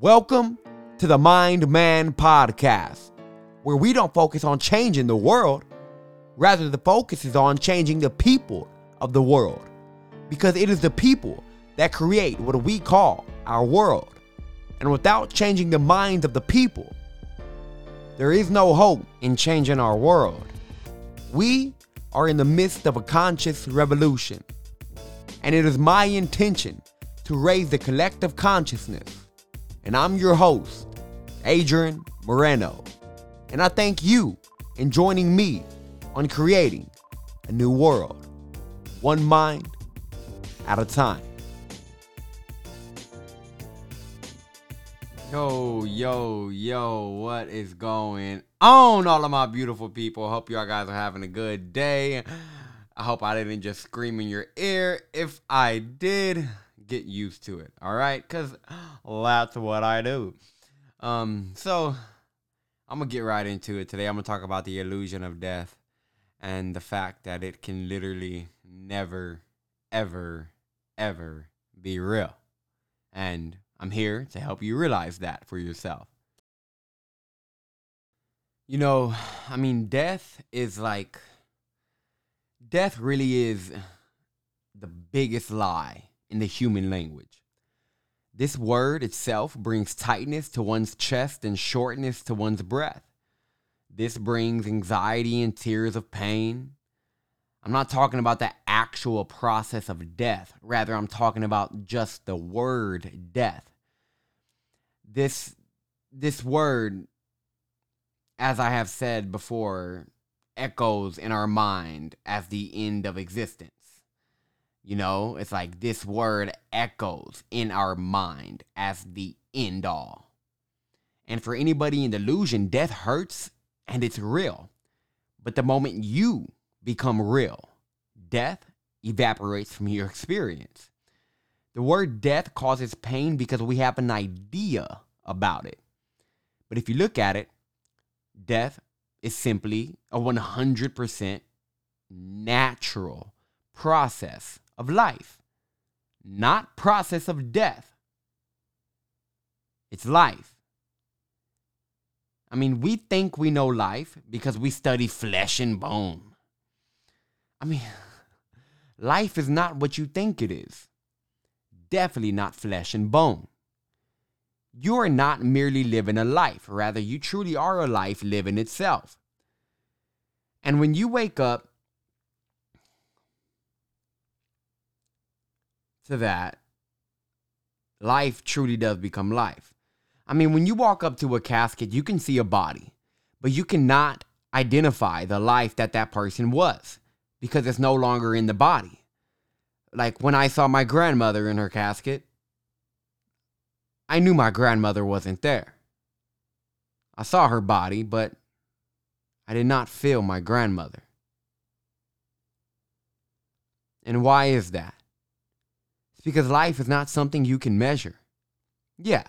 Welcome to the Mind Man Podcast, where we don't focus on changing the world, rather, the focus is on changing the people of the world. Because it is the people that create what we call our world. And without changing the minds of the people, there is no hope in changing our world. We are in the midst of a conscious revolution, and it is my intention to raise the collective consciousness. And I'm your host, Adrian Moreno. And I thank you in joining me on creating a new world, one mind at a time. Yo, yo, yo, what is going on, all of my beautiful people? Hope y'all guys are having a good day. I hope I didn't just scream in your ear. If I did, get used to it, all right? Because that's what I do. Um, so I'm gonna get right into it today. I'm gonna talk about the illusion of death and the fact that it can literally never, ever, ever be real. And I'm here to help you realize that for yourself. You know, I mean, death is like, death really is the biggest lie in the human language. This word itself brings tightness to one's chest and shortness to one's breath. This brings anxiety and tears of pain. I'm not talking about the actual process of death. Rather, I'm talking about just the word death. This this word as I have said before echoes in our mind as the end of existence. You know, it's like this word echoes in our mind as the end all. And for anybody in delusion, death hurts and it's real. But the moment you become real, death evaporates from your experience. The word death causes pain because we have an idea about it. But if you look at it, death is simply a 100% natural process of life, not process of death. It's life. I mean, we think we know life because we study flesh and bone. I mean, life is not what you think it is. Definitely not flesh and bone. You are not merely living a life, rather, you truly are a life living itself. And when you wake up to that, life truly does become life. I mean, when you walk up to a casket, you can see a body, but you cannot identify the life that that person was because it's no longer in the body. Like when I saw my grandmother in her casket, I knew my grandmother wasn't there. I saw her body, but I did not feel my grandmother. And why is that? It's because life is not something you can measure. Yeah,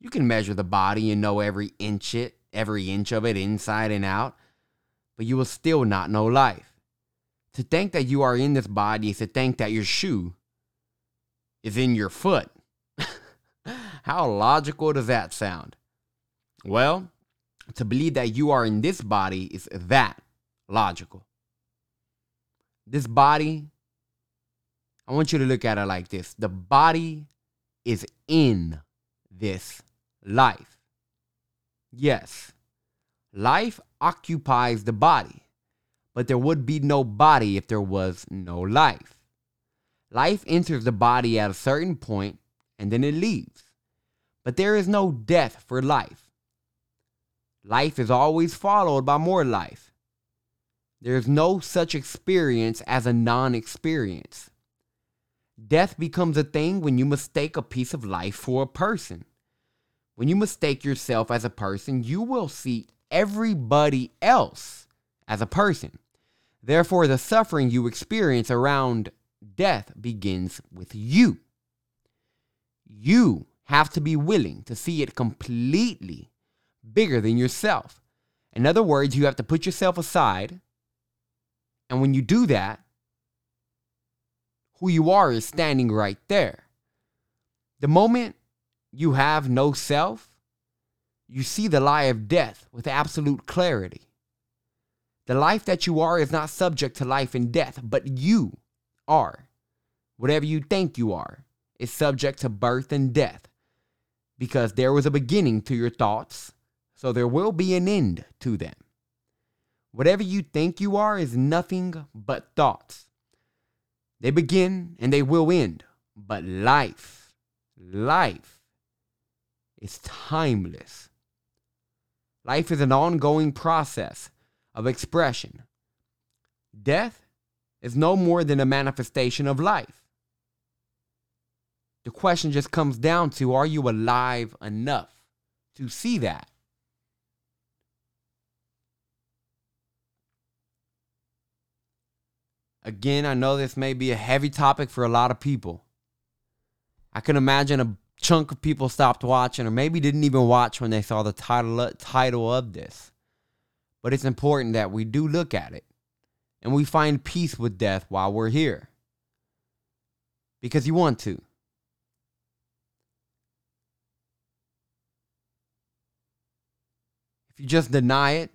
you can measure the body and know every inch it, every inch of it inside and out, but you will still not know life. To think that you are in this body is to think that your shoe is in your foot. How logical does that sound? Well, to believe that you are in this body is that logical. This body, I want you to look at it like this the body is in this life. Yes, life occupies the body, but there would be no body if there was no life. Life enters the body at a certain point and then it leaves. But there is no death for life. Life is always followed by more life. There is no such experience as a non experience. Death becomes a thing when you mistake a piece of life for a person. When you mistake yourself as a person, you will see everybody else as a person. Therefore, the suffering you experience around death begins with you. You have to be willing to see it completely bigger than yourself. In other words, you have to put yourself aside. And when you do that, who you are is standing right there. The moment you have no self, you see the lie of death with absolute clarity. The life that you are is not subject to life and death, but you are. Whatever you think you are is subject to birth and death because there was a beginning to your thoughts, so there will be an end to them. Whatever you think you are is nothing but thoughts. They begin and they will end, but life, life is timeless. Life is an ongoing process of expression. Death is no more than a manifestation of life. The question just comes down to are you alive enough to see that? Again, I know this may be a heavy topic for a lot of people. I can imagine a chunk of people stopped watching or maybe didn't even watch when they saw the title title of this. But it's important that we do look at it and we find peace with death while we're here. Because you want to. If you just deny it,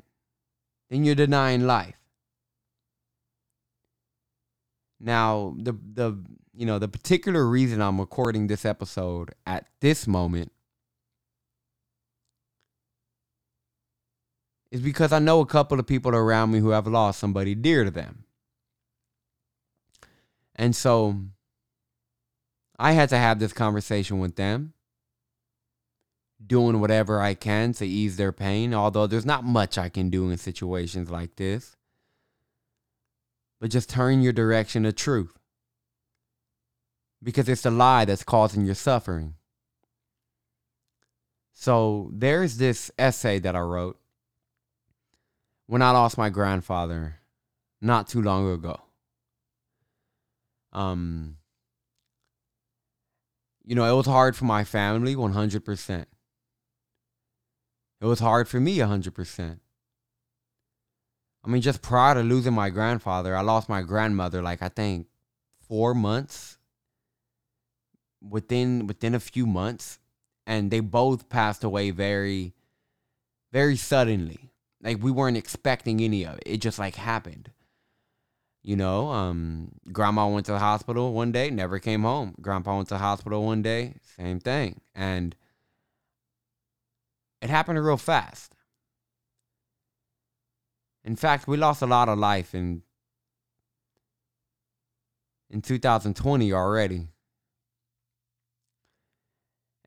then you're denying life. Now, the the you know, the particular reason I'm recording this episode at this moment is because I know a couple of people around me who have lost somebody dear to them. And so I had to have this conversation with them, doing whatever I can to ease their pain, although there's not much I can do in situations like this. But just turn your direction to truth because it's the lie that's causing your suffering. So there's this essay that I wrote when I lost my grandfather not too long ago. Um, you know, it was hard for my family 100%. It was hard for me 100%. I mean, just prior to losing my grandfather, I lost my grandmother like I think 4 months within within a few months. And they both passed away very very suddenly. Like we weren't expecting any of it. It just like happened. You know um grandma went to the hospital one day never came home. Grandpa went to the hospital one day same thing. And it happened real fast in fact we lost a lot of life in in 2020 already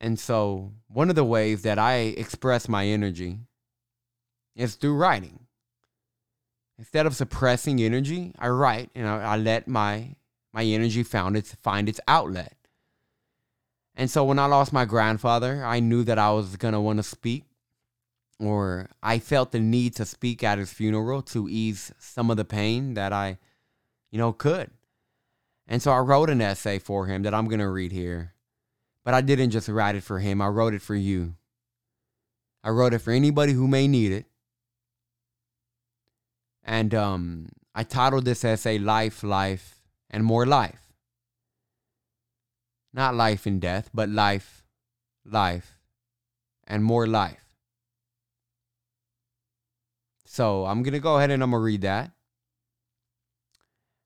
and so, one of the ways that I express my energy is through writing. Instead of suppressing energy, I write and I, I let my my energy found its find its outlet. And so when I lost my grandfather, I knew that I was gonna want to speak, or I felt the need to speak at his funeral to ease some of the pain that I, you know, could. And so I wrote an essay for him that I'm gonna read here. But I didn't just write it for him, I wrote it for you. I wrote it for anybody who may need it. And um, I titled this essay Life, Life, and More Life. Not life and death, but life, life, and more life. So I'm to go ahead and I'm to read that.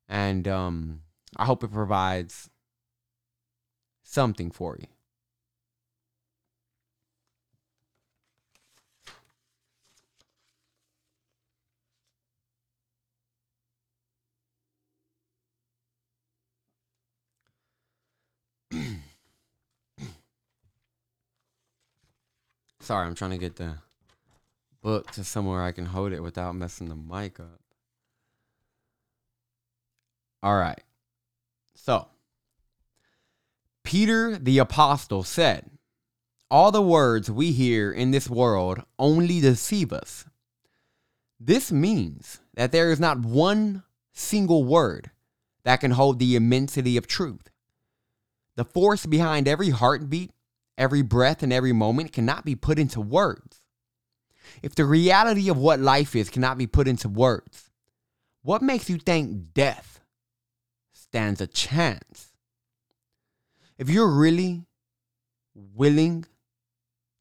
And um, I hope it provides something for you. Sorry, I'm trying to get the book to somewhere I can hold it without messing the mic up. All right. So, Peter the Apostle said, All the words we hear in this world only deceive us. This means that there is not one single word that can hold the immensity of truth. The force behind every heartbeat, every breath, and every moment cannot be put into words. If the reality of what life is cannot be put into words, what makes you think death stands a chance? if you're really willing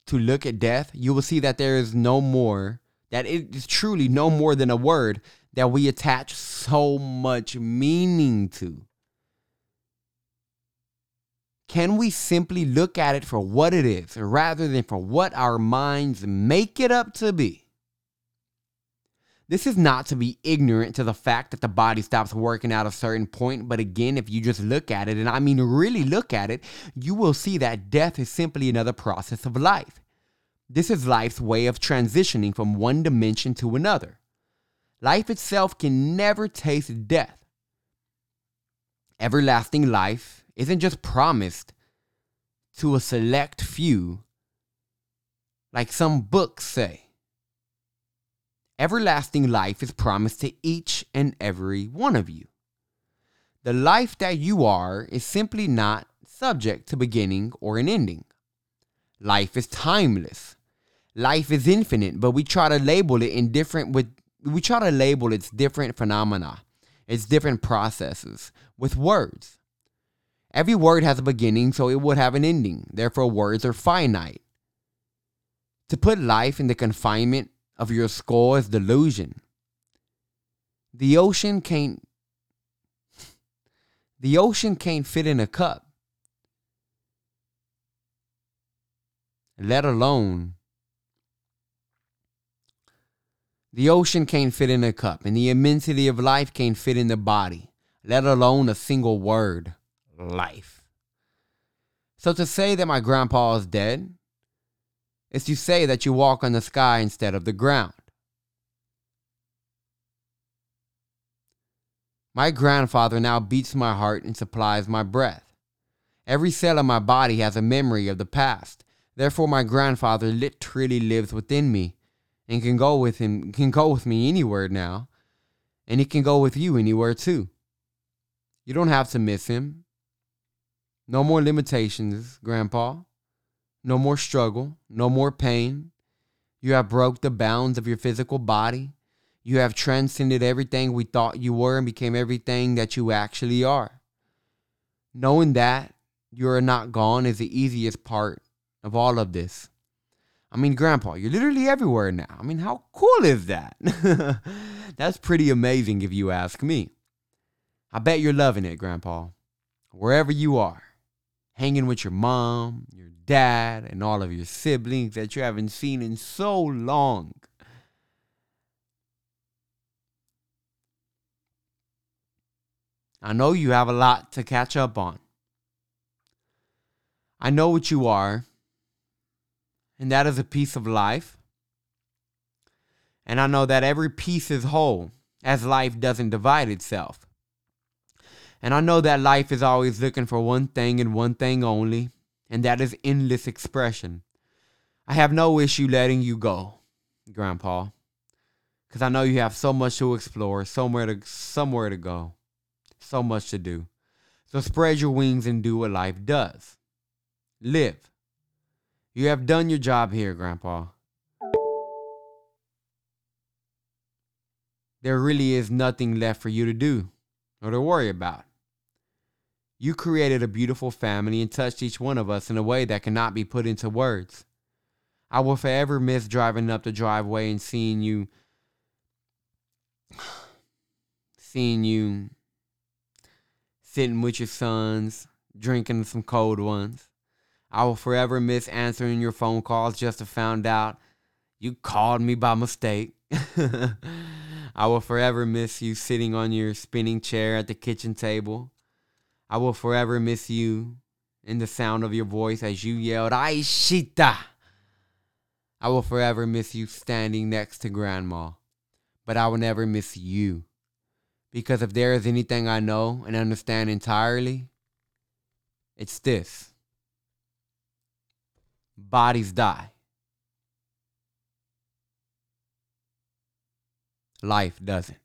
to look at death, you will see that there is no more, that it is truly no more than a word that we attach so much meaning to. Can we simply look at it for what it is rather than for what our minds make it up to be? This is not to be ignorant to the fact that the body stops working at a certain point, but again, if you just look at it, and I mean really look at it, you will see that death is simply another process of life. This is life's way of transitioning from one dimension to another. Life itself can never taste death. Everlasting life isn't just promised to a select few, like some books say. Everlasting life is promised to each and every one of you. The life that you are is simply not subject to beginning or an ending. Life is timeless. Life is infinite, but we try to label it in different with we try to label its different phenomena, its different processes with words. Every word has a beginning, so it would have an ending. Therefore, words are finite. To put life in the confinement of your skull is delusion. The ocean can't the ocean can't fit in a cup. Let alone the ocean can't fit in a cup, and the immensity of life can't fit in the body, let alone a single word life. So to say that my grandpa is dead is to say that you walk on the sky instead of the ground. My grandfather now beats my heart and supplies my breath. Every cell of my body has a memory of the past. Therefore, my grandfather literally lives within me and can go with him can go with me anywhere now. And he can go with you anywhere too. You don't have to miss him. No more limitations, Grandpa. No more struggle, no more pain. You have broke the bounds of your physical body. You have transcended everything we thought you were and became everything that you actually are. Knowing that you are not gone is the easiest part of all of this. I mean, Grandpa, you're literally everywhere now. I mean, how cool is that? That's pretty amazing if you ask me. I bet you're loving it, Grandpa, wherever you are hanging with your mom, your dad, and all of your siblings that you haven't seen in so long. I know you have a lot to catch up on. I know what you are, and that is a piece of life. And I know that every piece is whole, as life doesn't divide itself. And I know that life is always looking for one thing and one thing only, and that is endless expression. I have no issue letting you go, Grandpa, because I know you have so much to explore, somewhere to somewhere to go, so much to do. So spread your wings and do what life does. Live. You have done your job here, Grandpa. There really is nothing left for you to do or to worry about. You created a beautiful family and touched each one of us in a way that cannot be put into words. I will forever miss driving up the driveway and seeing you seeing you sitting with your sons, drinking some cold ones. I will forever miss answering your phone calls just to find out you called me by mistake. I will forever miss you sitting on your spinning chair at the kitchen table I will forever miss you in the sound of your voice as you yelled, Aishita. I will forever miss you standing next to Grandma, but I will never miss you. Because if there is anything I know and understand entirely, it's this bodies die, life doesn't.